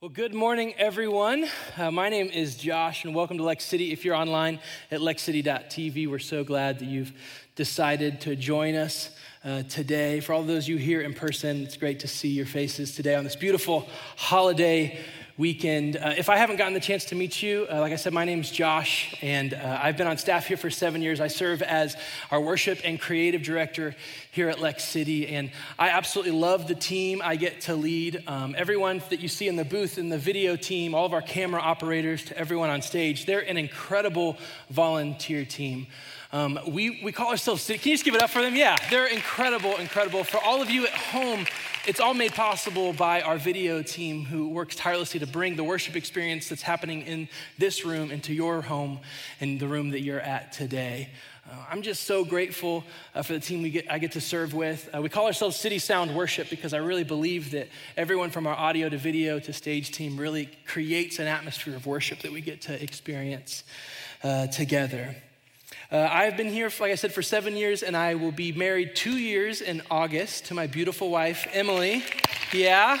Well, good morning, everyone. Uh, my name is Josh, and welcome to Lex City. If you're online at lexcity.tv, we're so glad that you've decided to join us uh, today. For all those you here in person, it's great to see your faces today on this beautiful holiday weekend. Uh, if I haven't gotten the chance to meet you, uh, like I said, my name's Josh, and uh, I've been on staff here for seven years. I serve as our worship and creative director here at Lex City, and I absolutely love the team I get to lead. Um, everyone that you see in the booth, in the video team, all of our camera operators, to everyone on stage, they're an incredible volunteer team. Um, we, we call ourselves Can you just give it up for them? Yeah, they're incredible, incredible. For all of you at home, it's all made possible by our video team who works tirelessly to bring the worship experience that's happening in this room into your home and the room that you're at today. Uh, I'm just so grateful uh, for the team we get, I get to serve with. Uh, we call ourselves City Sound Worship because I really believe that everyone from our audio to video to stage team really creates an atmosphere of worship that we get to experience uh, together. Uh, I've been here, like I said, for seven years, and I will be married two years in August to my beautiful wife, Emily. Yeah.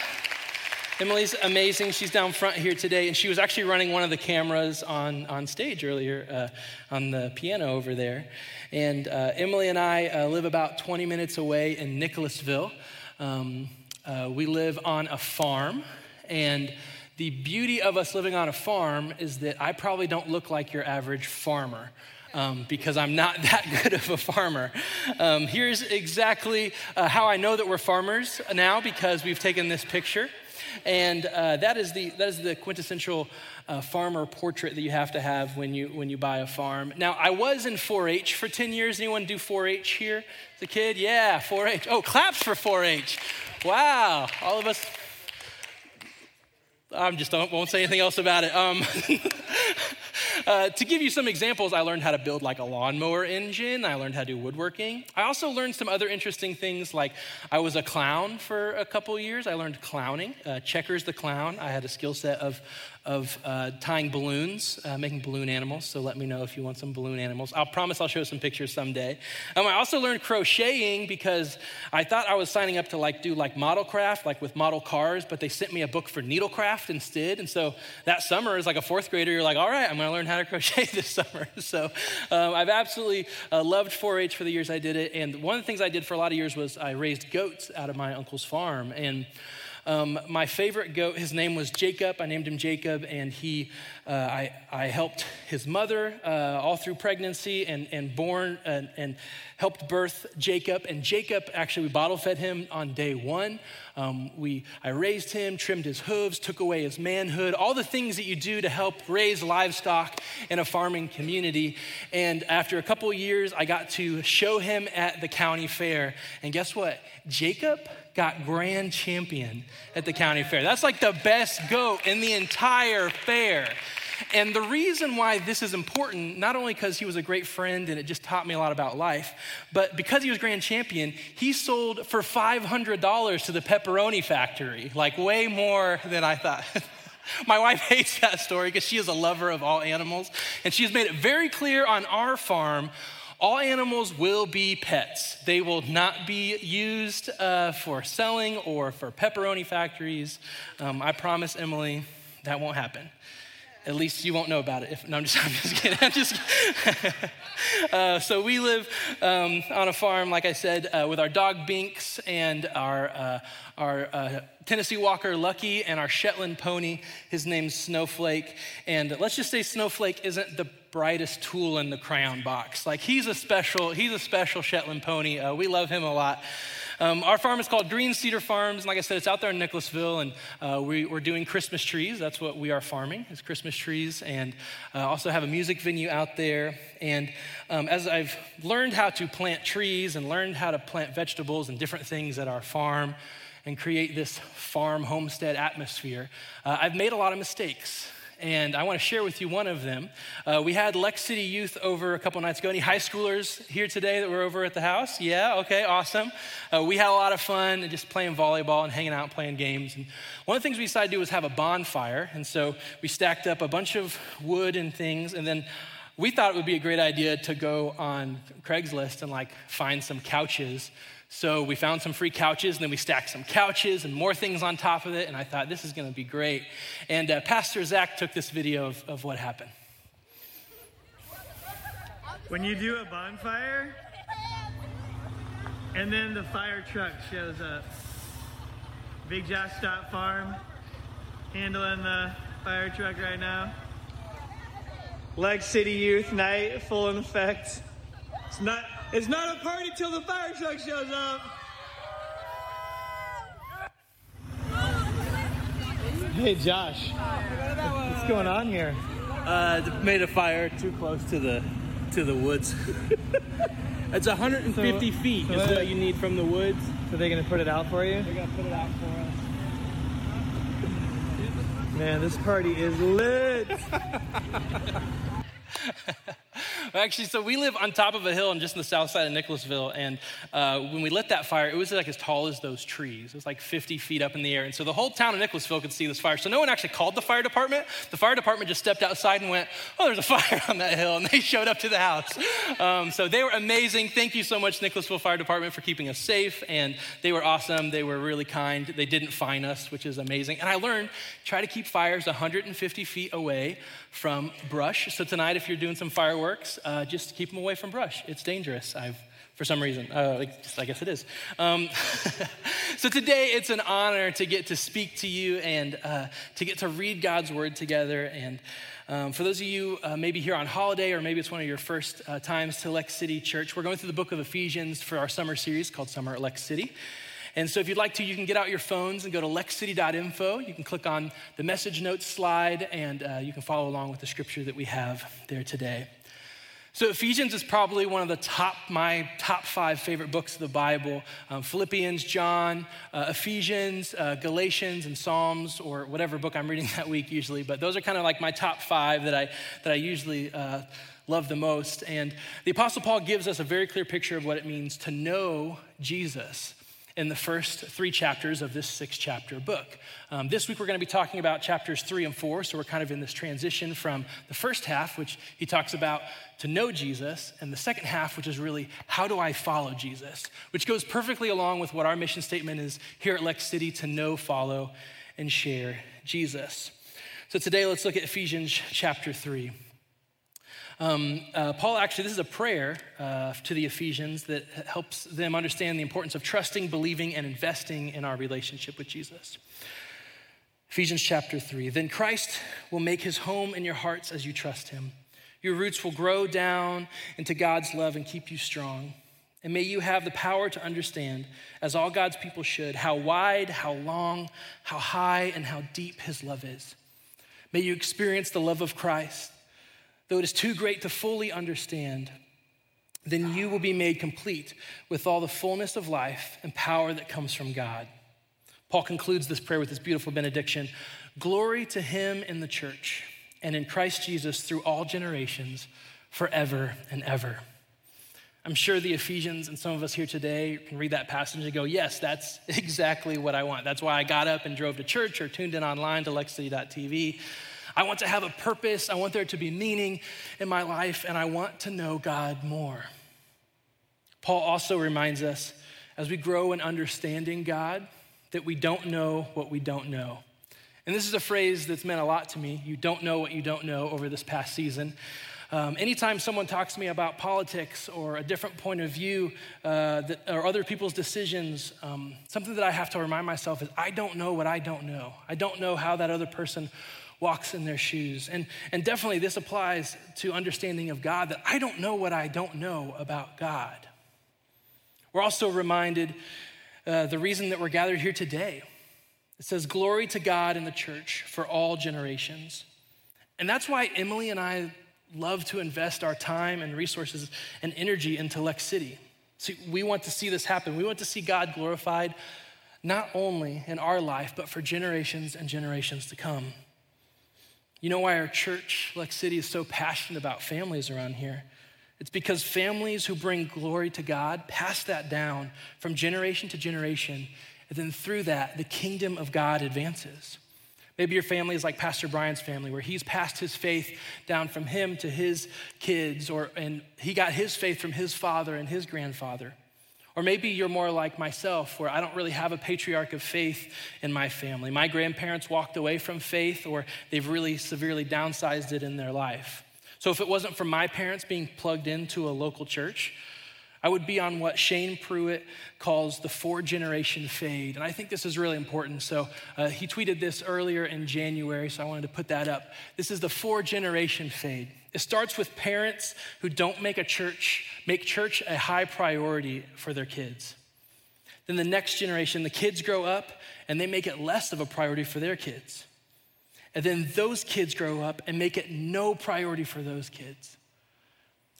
Emily's amazing. She's down front here today, and she was actually running one of the cameras on, on stage earlier uh, on the piano over there. And uh, Emily and I uh, live about 20 minutes away in Nicholasville. Um, uh, we live on a farm, and the beauty of us living on a farm is that I probably don't look like your average farmer um, because I'm not that good of a farmer. Um, here's exactly uh, how I know that we're farmers now because we've taken this picture. And uh, that, is the, that is the quintessential uh, farmer portrait that you have to have when you, when you buy a farm. Now, I was in 4 H for 10 years. Anyone do 4 H here as a kid? Yeah, 4 H. Oh, claps for 4 H. Wow, all of us I'm just don't, won't say anything else about it. Um, uh, to give you some examples, I learned how to build like a lawnmower engine. I learned how to do woodworking. I also learned some other interesting things, like I was a clown for a couple years. I learned clowning. Uh, Checkers the clown. I had a skill set of of uh, tying balloons, uh, making balloon animals. So let me know if you want some balloon animals. I'll promise I'll show some pictures someday. Um, I also learned crocheting because I thought I was signing up to like do like model craft, like with model cars, but they sent me a book for needlecraft instead. And so that summer, as like a fourth grader, you're like, all right, I'm going to learn how to crochet this summer. So um, I've absolutely uh, loved 4-H for the years I did it. And one of the things I did for a lot of years was I raised goats out of my uncle's farm. And um, my favorite goat, his name was Jacob. I named him Jacob, and he, uh, I, I helped his mother uh, all through pregnancy and, and born and, and, helped birth Jacob. And Jacob, actually, we bottle fed him on day one. Um, we, I raised him, trimmed his hooves, took away his manhood, all the things that you do to help raise livestock in a farming community. And after a couple years, I got to show him at the county fair. And guess what? Jacob got grand champion at the county fair. That's like the best goat in the entire fair. And the reason why this is important, not only because he was a great friend and it just taught me a lot about life, but because he was grand champion, he sold for $500 to the pepperoni factory, like way more than I thought. My wife hates that story because she is a lover of all animals. And she has made it very clear on our farm all animals will be pets. They will not be used uh, for selling or for pepperoni factories. Um, I promise, Emily, that won't happen. At least you won't know about it. If, no, I'm just, I'm just kidding. I'm just kidding. uh, so we live um, on a farm, like I said, uh, with our dog Binks and our, uh, our uh, Tennessee Walker Lucky and our Shetland pony. His name's Snowflake. And let's just say Snowflake isn't the brightest tool in the crayon box. Like he's a special, he's a special Shetland pony. Uh, we love him a lot. Um, our farm is called Green Cedar Farms. And like I said, it's out there in Nicholasville, and uh, we, are doing Christmas trees. That's what we are farming, is Christmas trees. And uh, also have a music venue out there. And um, as I've learned how to plant trees and learned how to plant vegetables and different things at our farm and create this farm homestead atmosphere, uh, I've made a lot of mistakes and I want to share with you one of them. Uh, we had Lex City Youth over a couple nights ago. Any high schoolers here today that were over at the house? Yeah, okay, awesome. Uh, we had a lot of fun just playing volleyball and hanging out and playing games. And one of the things we decided to do was have a bonfire. And so we stacked up a bunch of wood and things, and then we thought it would be a great idea to go on Craigslist and like find some couches So we found some free couches, and then we stacked some couches and more things on top of it. And I thought, this is going to be great. And uh, Pastor Zach took this video of, of what happened. When you do a bonfire, and then the fire truck shows up. Big Josh Stott Farm handling the fire truck right now. Lex City Youth Night full in effect. It's not it's not a party till the fire truck shows up. Hey Josh, what's going on here? Uh, made a fire too close to the to the woods. it's 150 So- feet so is that- what you need from the woods. So they're gonna put it out for you? They're gonna put it out for us. Man, this party is lit. Actually, so we live on top of a hill and just in the south side of Nicholasville. And uh, when we lit that fire, it was like as tall as those trees. It was like 50 feet up in the air. And so the whole town of Nicholasville could see this fire. So no one actually called the fire department. The fire department just stepped outside and went, Oh, there's a fire on that hill. And they showed up to the house. Um, so they were amazing. Thank you so much, Nicholasville Fire Department, for keeping us safe. And they were awesome. They were really kind. They didn't fine us, which is amazing. And I learned try to keep fires 150 feet away from brush. So tonight, if you're doing some fireworks, uh, just keep them away from brush. It's dangerous. I've for some reason. Uh, I guess it is. Um, so today, it's an honor to get to speak to you and uh, to get to read God's word together. And um, for those of you uh, maybe here on holiday, or maybe it's one of your first uh, times to Lex City Church, we're going through the book of Ephesians for our summer series called Summer at Lex City. And so, if you'd like to, you can get out your phones and go to lexcity.info. You can click on the message notes slide, and uh, you can follow along with the scripture that we have there today. So Ephesians is probably one of the top, my top five favorite books of the Bible. Um, Philippians, John, uh, Ephesians, uh, Galatians, and Psalms, or whatever book I'm reading that week usually. But those are kind of like my top five that I, that I usually uh, love the most. And the Apostle Paul gives us a very clear picture of what it means to know Jesus in the first three chapters of this six chapter book. Um, this week we're going to be talking about chapters three and four, so we're kind of in this transition from the first half, which he talks about to know Jesus, and the second half, which is really how do I follow Jesus, which goes perfectly along with what our mission statement is here at Lex City to know, follow, and share Jesus. So today let's look at Ephesians chapter three. Um, uh, Paul actually, this is a prayer uh, to the Ephesians that helps them understand the importance of trusting, believing, and investing in our relationship with Jesus. Ephesians chapter 3. Then Christ will make his home in your hearts as you trust him. Your roots will grow down into God's love and keep you strong. And may you have the power to understand, as all God's people should, how wide, how long, how high, and how deep his love is. May you experience the love of Christ though it is too great to fully understand, then you will be made complete with all the fullness of life and power that comes from God. Paul concludes this prayer with this beautiful benediction Glory to him in the church and in Christ Jesus through all generations, forever and ever. I'm sure the Ephesians and some of us here today can read that passage and go, Yes, that's exactly what I want. That's why I got up and drove to church or tuned in online to lexcity.tv. I want to have a purpose. I want there to be meaning in my life, and I want to know God more. Paul also reminds us as we grow in understanding God that we don't know what we don't know. And this is a phrase that's meant a lot to me. You don't know what you don't know over this past season. Um, anytime someone talks to me about politics or a different point of view uh, that, or other people's decisions, um, something that I have to remind myself is I don't know what I don't know. I don't know how that other person walks in their shoes. And, and definitely this applies to understanding of God that I don't know what I don't know about God. We're also reminded uh, the reason that we're gathered here today. It says, Glory to God in the church for all generations. And that's why Emily and I love to invest our time and resources and energy into Lex City. See, we want to see this happen. We want to see God glorified not only in our life, but for generations and generations to come. You know why our church, Lex City, is so passionate about families around here? It's because families who bring glory to God pass that down from generation to generation, and then through that, the kingdom of God advances. Maybe your family is like Pastor Brian's family, where he's passed his faith down from him to his kids, or and he got his faith from his father and his grandfather. Or maybe you're more like myself, where I don't really have a patriarch of faith in my family. My grandparents walked away from faith, or they've really severely downsized it in their life. So if it wasn't for my parents being plugged into a local church, I would be on what Shane Pruitt calls the four generation fade. And I think this is really important. So uh, he tweeted this earlier in January, so I wanted to put that up. This is the four generation fade. It starts with parents who don't make a church, make church a high priority for their kids. Then the next generation, the kids grow up and they make it less of a priority for their kids. And then those kids grow up and make it no priority for those kids.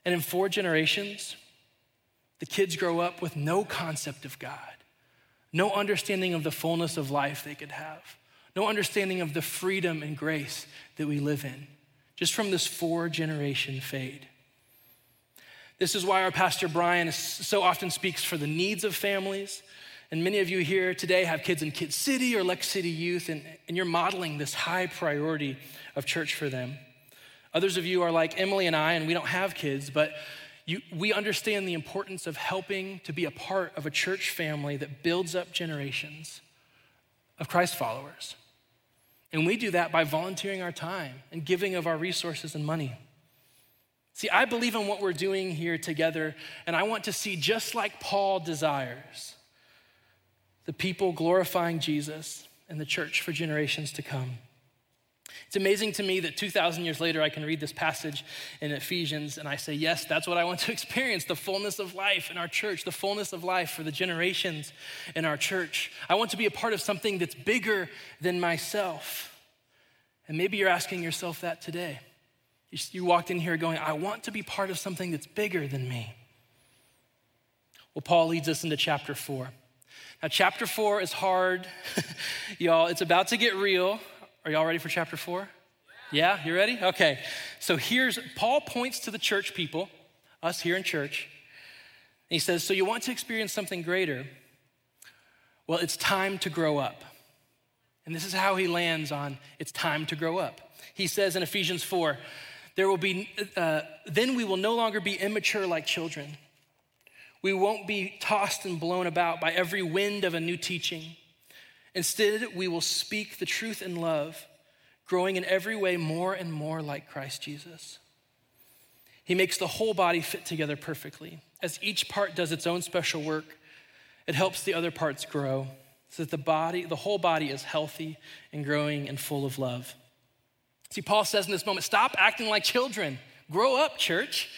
And in four generations, the kids grow up with no concept of God, no understanding of the fullness of life they could have, no understanding of the freedom and grace that we live in, just from this four generation fade. This is why our pastor Brian so often speaks for the needs of families. And many of you here today have kids in Kid City or Lex City Youth, and, and you're modeling this high priority of church for them. Others of you are like Emily and I, and we don't have kids, but you, we understand the importance of helping to be a part of a church family that builds up generations of Christ followers. And we do that by volunteering our time and giving of our resources and money. See, I believe in what we're doing here together, and I want to see, just like Paul desires, the people glorifying Jesus and the church for generations to come. It's amazing to me that 2,000 years later, I can read this passage in Ephesians and I say, Yes, that's what I want to experience the fullness of life in our church, the fullness of life for the generations in our church. I want to be a part of something that's bigger than myself. And maybe you're asking yourself that today. You walked in here going, I want to be part of something that's bigger than me. Well, Paul leads us into chapter four. Now, chapter four is hard, y'all. It's about to get real. Are y'all ready for chapter four? Yeah, you ready? Okay. So here's Paul points to the church people, us here in church. And he says, So you want to experience something greater? Well, it's time to grow up. And this is how he lands on it's time to grow up. He says in Ephesians 4, there will be, uh, then we will no longer be immature like children. We won't be tossed and blown about by every wind of a new teaching. Instead, we will speak the truth in love, growing in every way more and more like Christ Jesus. He makes the whole body fit together perfectly. As each part does its own special work, it helps the other parts grow so that the body, the whole body is healthy and growing and full of love. See, Paul says in this moment, stop acting like children. Grow up, church.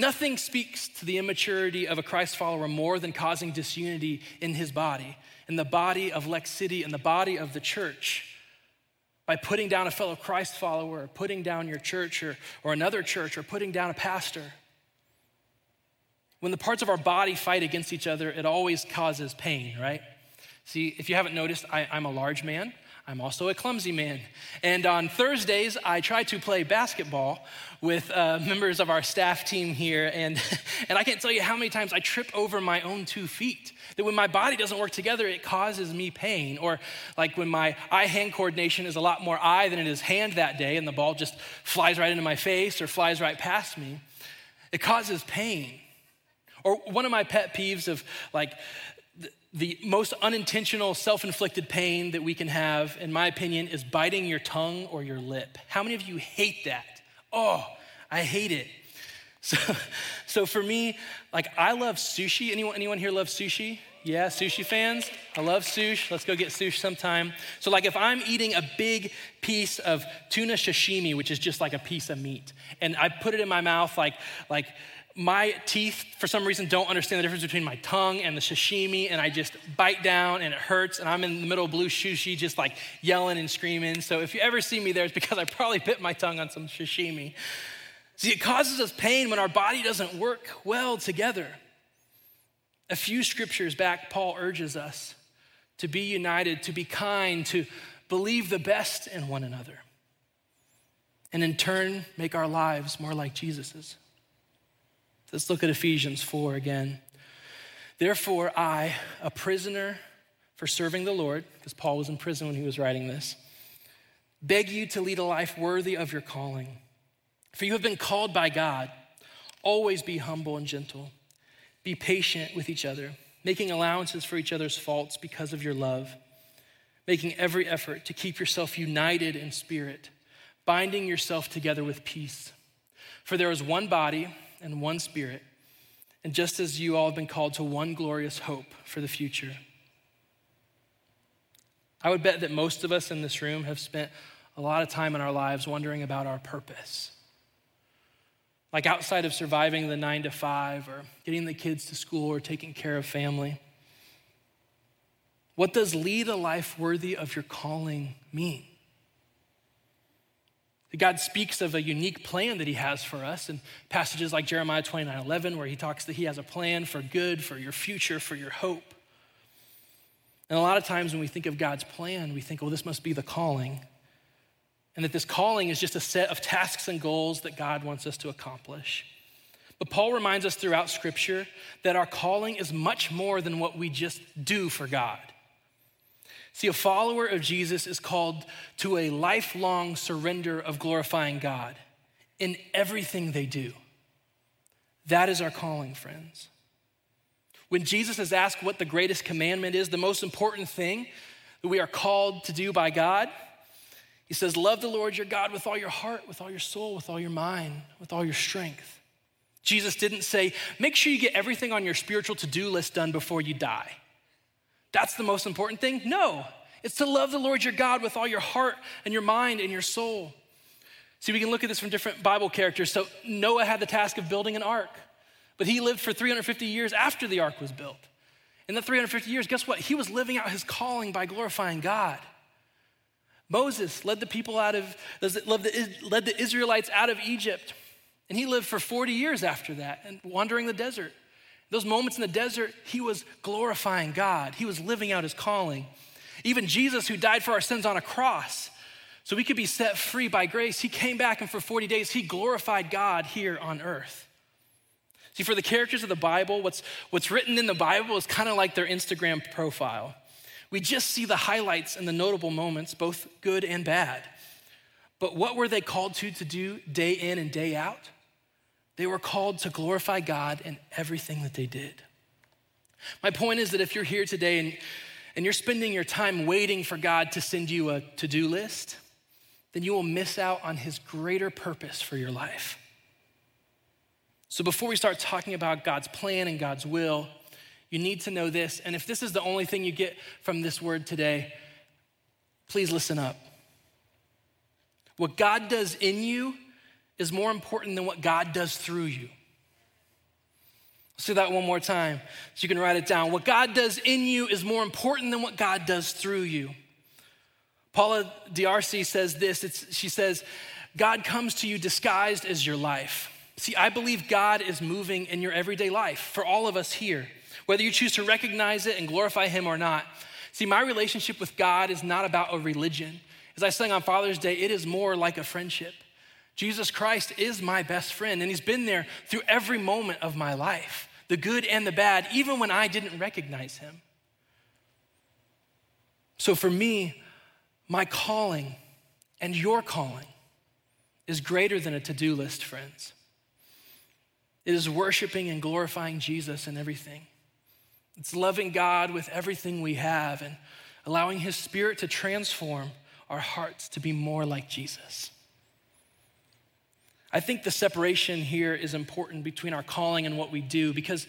Nothing speaks to the immaturity of a Christ follower more than causing disunity in his body in the body of Lex City, in the body of the church, by putting down a fellow Christ follower, or putting down your church or, or another church, or putting down a pastor. When the parts of our body fight against each other, it always causes pain, right? See, if you haven't noticed, I, I'm a large man. I'm also a clumsy man. And on Thursdays, I try to play basketball with uh, members of our staff team here. And, and I can't tell you how many times I trip over my own two feet. That when my body doesn't work together, it causes me pain. Or like when my eye hand coordination is a lot more eye than it is hand that day, and the ball just flies right into my face or flies right past me, it causes pain. Or one of my pet peeves of like, the most unintentional self inflicted pain that we can have, in my opinion, is biting your tongue or your lip. How many of you hate that? Oh, I hate it. So, so for me, like I love sushi. Anyone, anyone here love sushi? Yeah, sushi fans? I love sushi. Let's go get sushi sometime. So, like, if I'm eating a big piece of tuna sashimi, which is just like a piece of meat, and I put it in my mouth, like, like my teeth, for some reason, don't understand the difference between my tongue and the sashimi, and I just bite down and it hurts, and I'm in the middle of blue sushi, just like yelling and screaming. So if you ever see me there, it's because I probably bit my tongue on some sashimi. See, it causes us pain when our body doesn't work well together. A few scriptures back, Paul urges us to be united, to be kind, to believe the best in one another, and in turn, make our lives more like Jesus's. Let's look at Ephesians 4 again. Therefore, I, a prisoner for serving the Lord, because Paul was in prison when he was writing this, beg you to lead a life worthy of your calling. For you have been called by God. Always be humble and gentle. Be patient with each other, making allowances for each other's faults because of your love, making every effort to keep yourself united in spirit, binding yourself together with peace. For there is one body and one spirit, and just as you all have been called to one glorious hope for the future. I would bet that most of us in this room have spent a lot of time in our lives wondering about our purpose. Like outside of surviving the nine to five or getting the kids to school or taking care of family. What does lead a life worthy of your calling mean? God speaks of a unique plan that He has for us in passages like Jeremiah 29 11, where He talks that He has a plan for good, for your future, for your hope. And a lot of times when we think of God's plan, we think, well, this must be the calling. And that this calling is just a set of tasks and goals that God wants us to accomplish. But Paul reminds us throughout Scripture that our calling is much more than what we just do for God. See, a follower of Jesus is called to a lifelong surrender of glorifying God in everything they do. That is our calling, friends. When Jesus is asked what the greatest commandment is, the most important thing that we are called to do by God, he says, Love the Lord your God with all your heart, with all your soul, with all your mind, with all your strength. Jesus didn't say, Make sure you get everything on your spiritual to do list done before you die. That's the most important thing? No, it's to love the Lord your God with all your heart and your mind and your soul. See, we can look at this from different Bible characters. So, Noah had the task of building an ark. But he lived for 350 years after the ark was built. In the 350 years, guess what? He was living out his calling by glorifying God. Moses led the people out of, led the Israelites out of Egypt. And he lived for 40 years after that and wandering the desert. Those moments in the desert, he was glorifying God. He was living out his calling. Even Jesus, who died for our sins on a cross, so we could be set free by grace, he came back and for 40 days, he glorified God here on earth. See, for the characters of the Bible, what's, what's written in the Bible is kind of like their Instagram profile. We just see the highlights and the notable moments, both good and bad. But what were they called to to do day in and day out? They were called to glorify God in everything that they did. My point is that if you're here today and, and you're spending your time waiting for God to send you a to do list, then you will miss out on his greater purpose for your life. So before we start talking about God's plan and God's will, you need to know this. And if this is the only thing you get from this word today, please listen up. What God does in you is more important than what God does through you. Do that one more time so you can write it down. What God does in you is more important than what God does through you. Paula D'Arcy says this she says, God comes to you disguised as your life. See, I believe God is moving in your everyday life for all of us here, whether you choose to recognize it and glorify Him or not. See, my relationship with God is not about a religion. As I sang on Father's Day, it is more like a friendship. Jesus Christ is my best friend, and He's been there through every moment of my life, the good and the bad, even when I didn't recognize Him. So for me, my calling and your calling is greater than a to do list, friends. It is worshiping and glorifying Jesus in everything. It's loving God with everything we have and allowing His Spirit to transform our hearts to be more like Jesus. I think the separation here is important between our calling and what we do because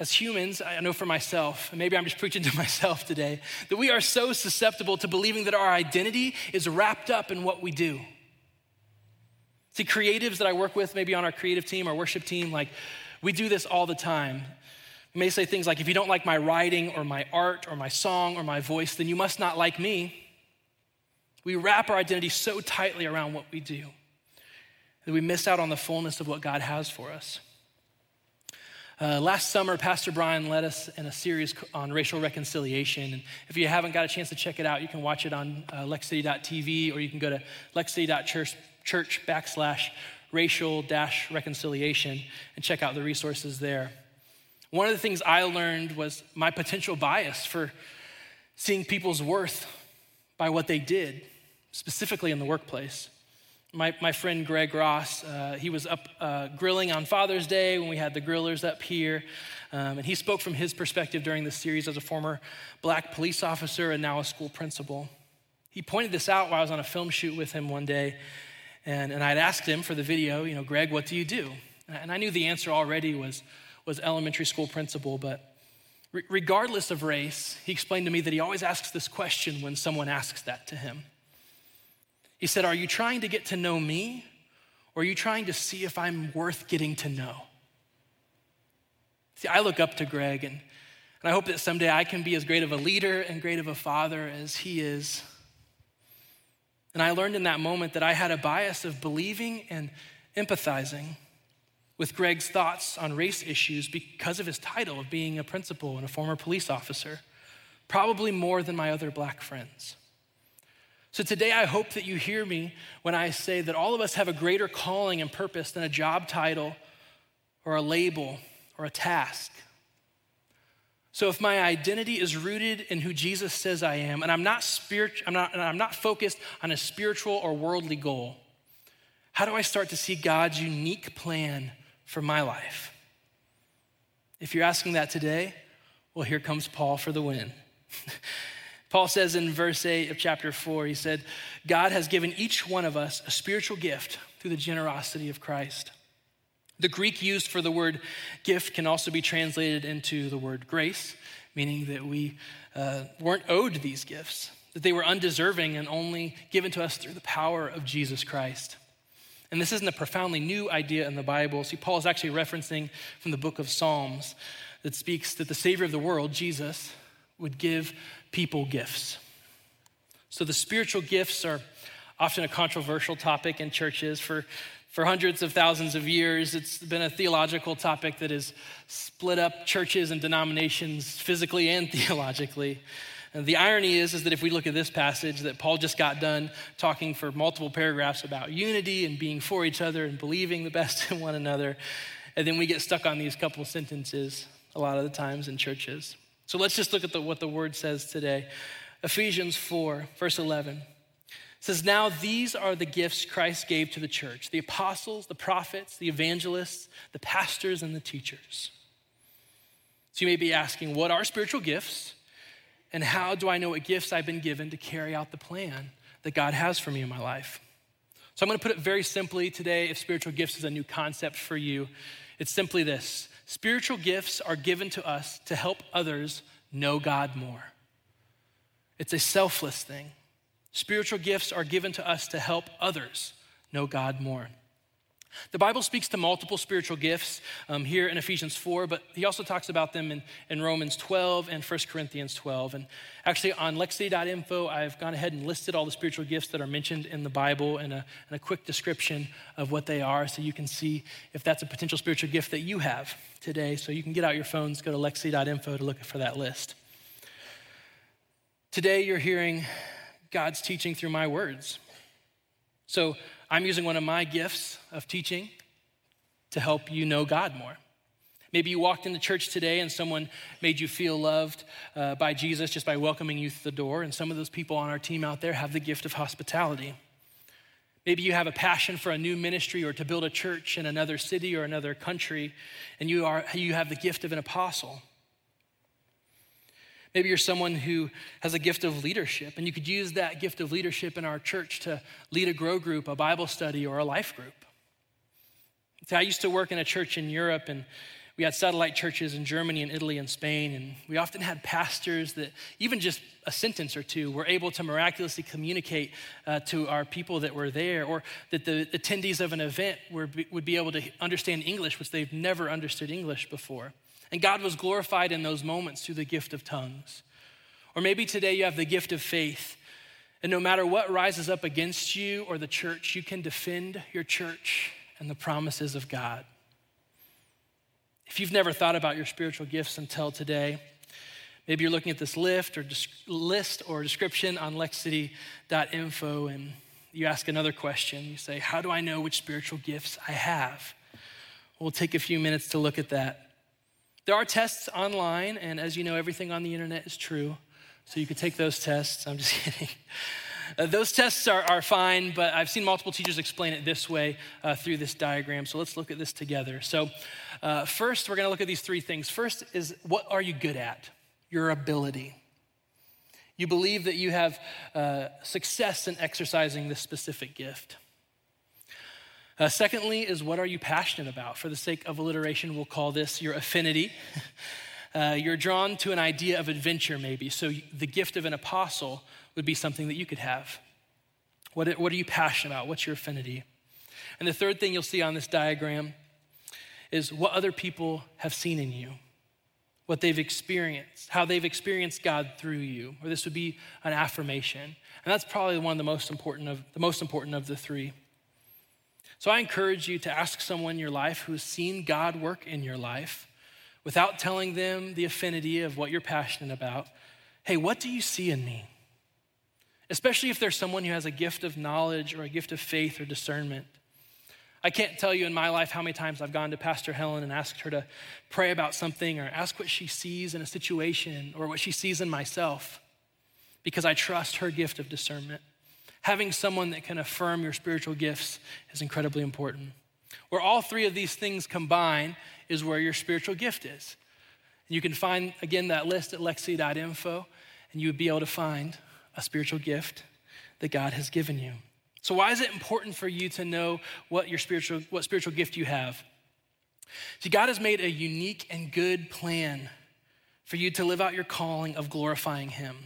as humans, I know for myself, and maybe I'm just preaching to myself today, that we are so susceptible to believing that our identity is wrapped up in what we do. See, creatives that I work with, maybe on our creative team, our worship team, like we do this all the time. We may say things like, if you don't like my writing or my art or my song or my voice, then you must not like me. We wrap our identity so tightly around what we do that we miss out on the fullness of what God has for us. Uh, last summer, Pastor Brian led us in a series on racial reconciliation. And if you haven't got a chance to check it out, you can watch it on uh, lexcity.tv or you can go to lexcity.church church backslash racial dash reconciliation and check out the resources there. One of the things I learned was my potential bias for seeing people's worth by what they did, specifically in the workplace. My, my friend Greg Ross, uh, he was up uh, grilling on Father's Day when we had the grillers up here. Um, and he spoke from his perspective during the series as a former black police officer and now a school principal. He pointed this out while I was on a film shoot with him one day. And, and I'd asked him for the video, you know, Greg, what do you do? And I knew the answer already was, was elementary school principal, but re- regardless of race, he explained to me that he always asks this question when someone asks that to him. He said, Are you trying to get to know me, or are you trying to see if I'm worth getting to know? See, I look up to Greg, and, and I hope that someday I can be as great of a leader and great of a father as he is. And I learned in that moment that I had a bias of believing and empathizing with Greg's thoughts on race issues because of his title of being a principal and a former police officer, probably more than my other black friends. So today, I hope that you hear me when I say that all of us have a greater calling and purpose than a job title or a label or a task. So if my identity is rooted in who Jesus says I am, and I'm not spiritual, I'm not, I'm not focused on a spiritual or worldly goal, how do I start to see God's unique plan for my life? If you're asking that today, well, here comes Paul for the win. Paul says in verse 8 of chapter 4, he said, God has given each one of us a spiritual gift through the generosity of Christ. The Greek used for the word gift can also be translated into the word grace, meaning that we uh, weren't owed these gifts, that they were undeserving and only given to us through the power of Jesus Christ. And this isn't a profoundly new idea in the Bible. See, Paul is actually referencing from the book of Psalms that speaks that the Savior of the world, Jesus, would give people gifts. So the spiritual gifts are often a controversial topic in churches. For, for hundreds of thousands of years, it's been a theological topic that has split up churches and denominations physically and theologically. And the irony is, is that if we look at this passage that Paul just got done talking for multiple paragraphs about unity and being for each other and believing the best in one another, and then we get stuck on these couple sentences a lot of the times in churches. So let's just look at the, what the word says today. Ephesians 4, verse 11 says, Now these are the gifts Christ gave to the church the apostles, the prophets, the evangelists, the pastors, and the teachers. So you may be asking, What are spiritual gifts? And how do I know what gifts I've been given to carry out the plan that God has for me in my life? So I'm going to put it very simply today if spiritual gifts is a new concept for you. It's simply this Spiritual gifts are given to us to help others know God more. It's a selfless thing. Spiritual gifts are given to us to help others know God more. The Bible speaks to multiple spiritual gifts um, here in Ephesians 4, but he also talks about them in, in Romans 12 and 1 Corinthians 12. And actually, on lexcity.info, I've gone ahead and listed all the spiritual gifts that are mentioned in the Bible and a, and a quick description of what they are so you can see if that's a potential spiritual gift that you have today. So you can get out your phones, go to lexcity.info to look for that list. Today, you're hearing God's teaching through my words. So, I'm using one of my gifts of teaching to help you know God more. Maybe you walked into church today and someone made you feel loved uh, by Jesus just by welcoming you through the door. And some of those people on our team out there have the gift of hospitality. Maybe you have a passion for a new ministry or to build a church in another city or another country, and you, are, you have the gift of an apostle. Maybe you're someone who has a gift of leadership, and you could use that gift of leadership in our church to lead a grow group, a Bible study, or a life group. See, I used to work in a church in Europe, and we had satellite churches in Germany and Italy and Spain, and we often had pastors that, even just a sentence or two, were able to miraculously communicate uh, to our people that were there, or that the attendees of an event were, would be able to understand English, which they've never understood English before. And God was glorified in those moments through the gift of tongues. Or maybe today you have the gift of faith. And no matter what rises up against you or the church, you can defend your church and the promises of God. If you've never thought about your spiritual gifts until today, maybe you're looking at this list or, list or description on lexcity.info and you ask another question. You say, How do I know which spiritual gifts I have? We'll take a few minutes to look at that. There are tests online, and as you know, everything on the internet is true. So you could take those tests. I'm just kidding. Uh, those tests are, are fine, but I've seen multiple teachers explain it this way uh, through this diagram. So let's look at this together. So, uh, first, we're going to look at these three things. First is what are you good at? Your ability. You believe that you have uh, success in exercising this specific gift. Uh, secondly, is what are you passionate about? For the sake of alliteration, we'll call this your affinity. Uh, you're drawn to an idea of adventure, maybe. So the gift of an apostle would be something that you could have. What, what are you passionate about? What's your affinity? And the third thing you'll see on this diagram is what other people have seen in you, what they've experienced, how they've experienced God through you. Or this would be an affirmation. And that's probably one of the most important of the most important of the three. So I encourage you to ask someone in your life who's seen God work in your life without telling them the affinity of what you're passionate about. Hey, what do you see in me? Especially if there's someone who has a gift of knowledge or a gift of faith or discernment. I can't tell you in my life how many times I've gone to Pastor Helen and asked her to pray about something or ask what she sees in a situation or what she sees in myself because I trust her gift of discernment. Having someone that can affirm your spiritual gifts is incredibly important. Where all three of these things combine is where your spiritual gift is. And You can find, again, that list at lexcity.info, and you would be able to find a spiritual gift that God has given you. So, why is it important for you to know what your spiritual, what spiritual gift you have? See, God has made a unique and good plan for you to live out your calling of glorifying Him.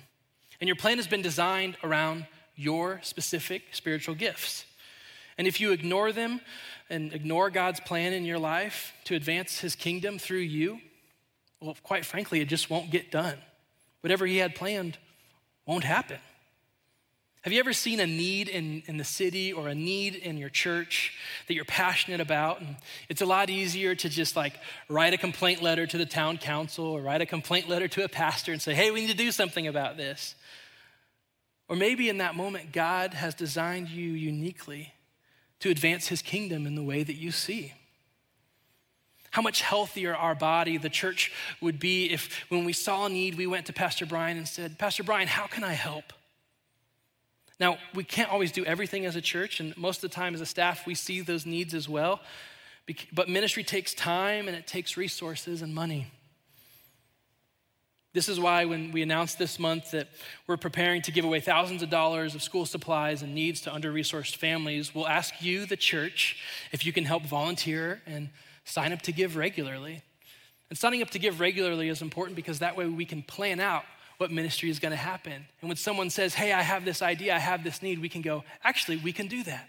And your plan has been designed around your specific spiritual gifts. And if you ignore them and ignore God's plan in your life to advance His kingdom through you, well, quite frankly, it just won't get done. Whatever He had planned won't happen. Have you ever seen a need in, in the city or a need in your church that you're passionate about? And it's a lot easier to just like write a complaint letter to the town council or write a complaint letter to a pastor and say, hey, we need to do something about this. Or maybe in that moment, God has designed you uniquely to advance his kingdom in the way that you see. How much healthier our body, the church, would be if when we saw a need, we went to Pastor Brian and said, Pastor Brian, how can I help? Now, we can't always do everything as a church, and most of the time as a staff, we see those needs as well. But ministry takes time and it takes resources and money. This is why, when we announced this month that we're preparing to give away thousands of dollars of school supplies and needs to under resourced families, we'll ask you, the church, if you can help volunteer and sign up to give regularly. And signing up to give regularly is important because that way we can plan out what ministry is going to happen. And when someone says, Hey, I have this idea, I have this need, we can go, Actually, we can do that.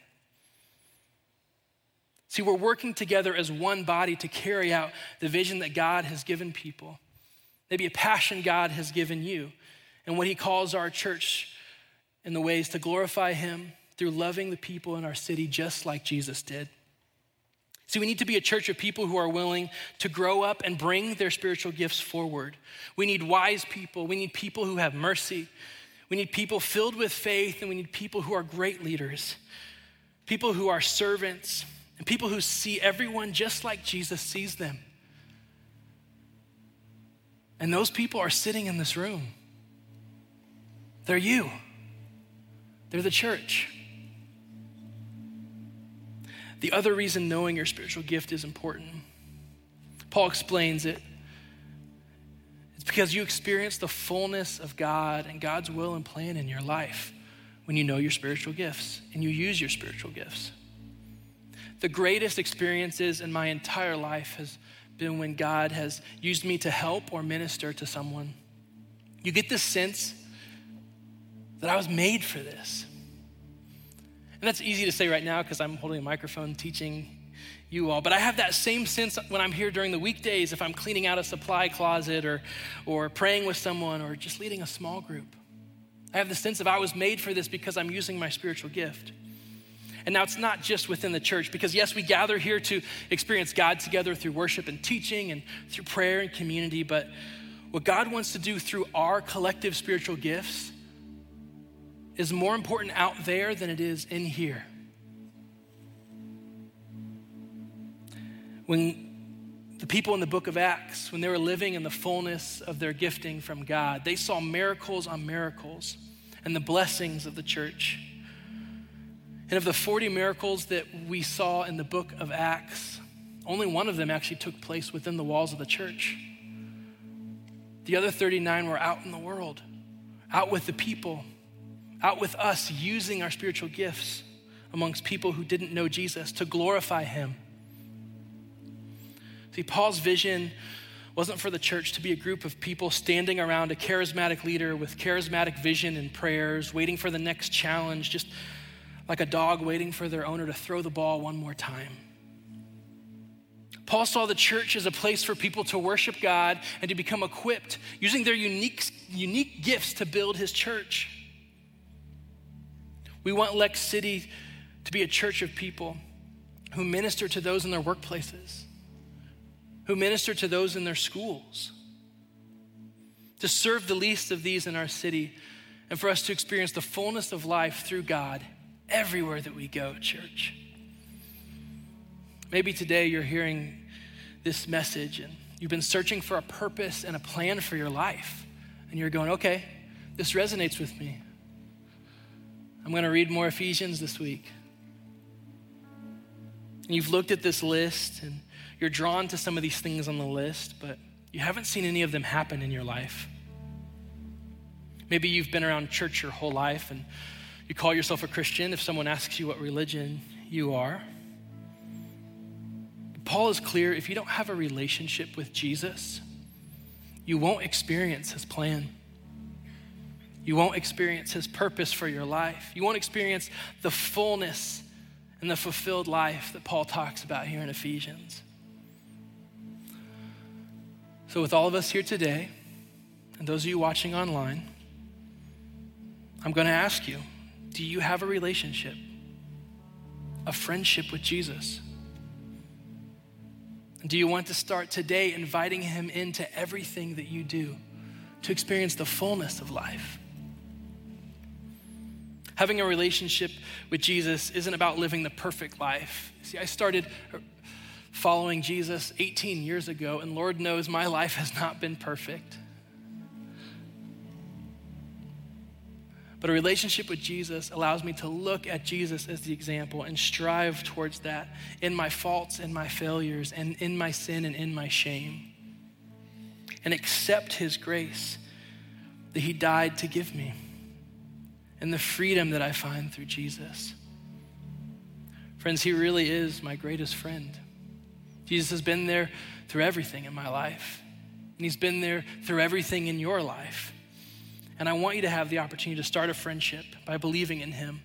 See, we're working together as one body to carry out the vision that God has given people, maybe a passion God has given you, and what He calls our church in the ways to glorify Him through loving the people in our city just like Jesus did. See, we need to be a church of people who are willing to grow up and bring their spiritual gifts forward. We need wise people. We need people who have mercy. We need people filled with faith, and we need people who are great leaders, people who are servants, and people who see everyone just like Jesus sees them. And those people are sitting in this room. They're you, they're the church. The other reason knowing your spiritual gift is important, Paul explains it. It's because you experience the fullness of God and God's will and plan in your life when you know your spiritual gifts and you use your spiritual gifts. The greatest experiences in my entire life has been when God has used me to help or minister to someone. You get this sense that I was made for this. And that's easy to say right now because I'm holding a microphone teaching you all. But I have that same sense when I'm here during the weekdays, if I'm cleaning out a supply closet or, or praying with someone or just leading a small group. I have the sense of I was made for this because I'm using my spiritual gift. And now it's not just within the church, because yes, we gather here to experience God together through worship and teaching and through prayer and community, but what God wants to do through our collective spiritual gifts is more important out there than it is in here. When the people in the book of Acts, when they were living in the fullness of their gifting from God, they saw miracles on miracles. and the blessings of the church. And of the 40 miracles that we saw in the book of Acts, only one of them actually took place within the walls of the church. The other 39 were out in the world, out with the people, out with us using our spiritual gifts amongst people who didn't know Jesus to glorify him. See, Paul's vision wasn't for the church to be a group of people standing around a charismatic leader with charismatic vision and prayers, waiting for the next challenge, just like a dog waiting for their owner to throw the ball one more time. Paul saw the church as a place for people to worship God and to become equipped using their unique, unique gifts to build his church. We want Lex City to be a church of people who minister to those in their workplaces, who minister to those in their schools, to serve the least of these in our city, and for us to experience the fullness of life through God everywhere that we go, church. Maybe today you're hearing this message and you've been searching for a purpose and a plan for your life, and you're going, okay, this resonates with me. I'm going to read more Ephesians this week. And you've looked at this list and you're drawn to some of these things on the list, but you haven't seen any of them happen in your life. Maybe you've been around church your whole life and you call yourself a Christian if someone asks you what religion you are. Paul is clear if you don't have a relationship with Jesus, you won't experience his plan. You won't experience his purpose for your life. You won't experience the fullness and the fulfilled life that Paul talks about here in Ephesians. So, with all of us here today, and those of you watching online, I'm going to ask you do you have a relationship, a friendship with Jesus? Do you want to start today inviting him into everything that you do to experience the fullness of life? Having a relationship with Jesus isn't about living the perfect life. See, I started following Jesus 18 years ago, and Lord knows my life has not been perfect. But a relationship with Jesus allows me to look at Jesus as the example and strive towards that in my faults and my failures and in my sin and in my shame. And accept his grace that he died to give me and the freedom that I find through Jesus. Friends, he really is my greatest friend. Jesus has been there through everything in my life, and he's been there through everything in your life. And I want you to have the opportunity to start a friendship by believing in him.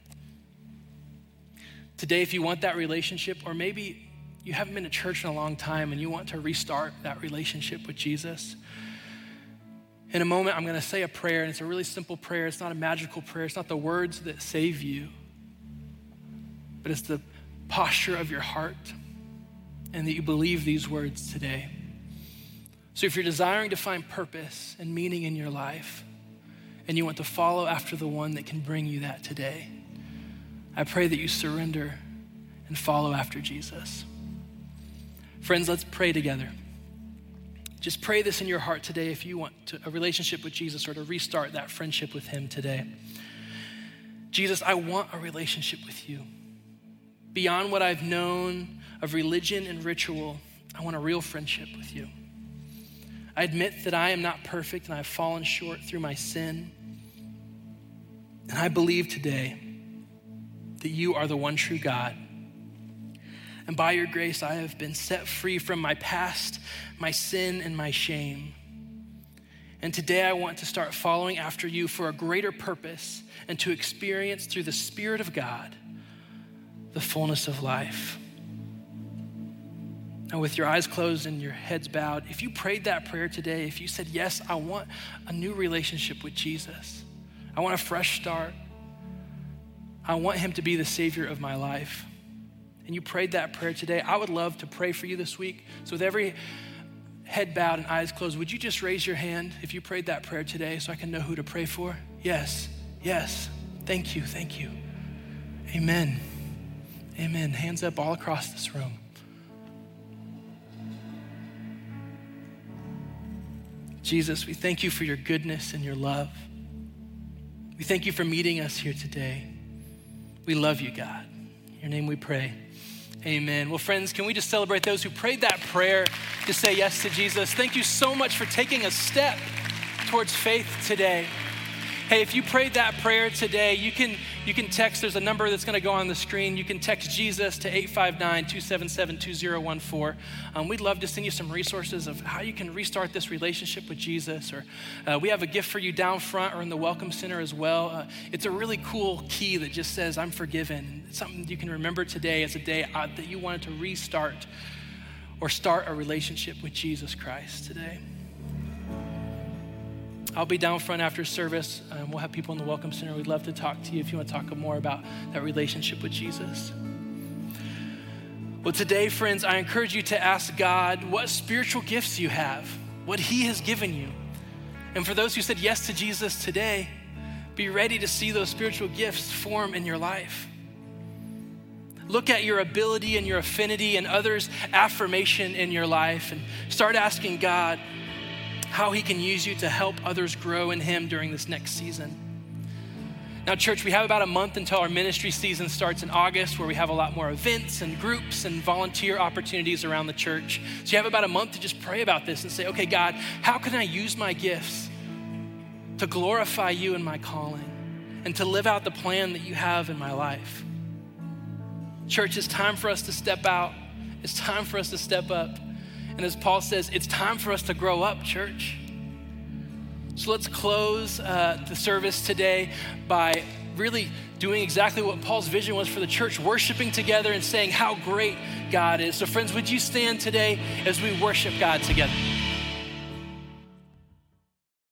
Today, if you want that relationship, or maybe you haven't been to church in a long time and you want to restart that relationship with Jesus, in a moment, I'm going to say a prayer, and it's a really simple prayer. It's not a magical prayer, it's not the words that save you, but it's the posture of your heart and that you believe these words today. So, if you're desiring to find purpose and meaning in your life, and you want to follow after the one that can bring you that today, I pray that you surrender and follow after Jesus. Friends, let's pray together. Just pray this in your heart today if you want to, a relationship with Jesus or to restart that friendship with Him today. Jesus, I want a relationship with you. Beyond what I've known of religion and ritual, I want a real friendship with you. I admit that I am not perfect and I've fallen short through my sin. And I believe today that you are the one true God and by your grace, I have been set free from my past, my sin, and my shame. And today I want to start following after you for a greater purpose and to experience through the Spirit of God the fullness of life. Now, with your eyes closed and your heads bowed, if you prayed that prayer today, if you said, Yes, I want a new relationship with Jesus, I want a fresh start, I want Him to be the Savior of my life and you prayed that prayer today, I would love to pray for you this week. So, with every head bowed and eyes closed, would you just raise your hand if you prayed that prayer today so I can know who to pray for? Yes, yes. Thank you, thank you. Amen. Amen. Hands up all across this room. Jesus, we thank you for your goodness and your love. We thank you for meeting us here today. We love you, God. In your name we pray. Amen. Well, friends, can we just celebrate those who prayed that prayer to say yes to Jesus? Thank you so much for taking a step towards faith today. Hey, if you prayed that prayer today, you can, you can text, there's a number that's going to go on the screen. You can text Jesus to 859 277 2014. Um, we'd love to send you some resources of how you can restart this relationship with Jesus. Or uh, we have a gift for you down front or in the Welcome Center as well. Uh, it's a really cool key that just says, I'm forgiven. It's something you can remember today as a day uh, that you wanted to restart or start a relationship with Jesus Christ today. I'll be down front after service. Um, we'll have people in the Welcome Center. We'd love to talk to you if you want to talk more about that relationship with Jesus. Well, today, friends, I encourage you to ask God what spiritual gifts you have, what He has given you. And for those who said yes to Jesus today, be ready to see those spiritual gifts form in your life. Look at your ability and your affinity and others' affirmation in your life and start asking God, how He can use you to help others grow in Him during this next season. Now, church, we have about a month until our ministry season starts in August, where we have a lot more events and groups and volunteer opportunities around the church. So, you have about a month to just pray about this and say, okay, God, how can I use my gifts to glorify you in my calling and to live out the plan that you have in my life? Church, it's time for us to step out, it's time for us to step up. And as Paul says, it's time for us to grow up, church. So let's close uh, the service today by really doing exactly what Paul's vision was for the church, worshiping together and saying how great God is. So, friends, would you stand today as we worship God together?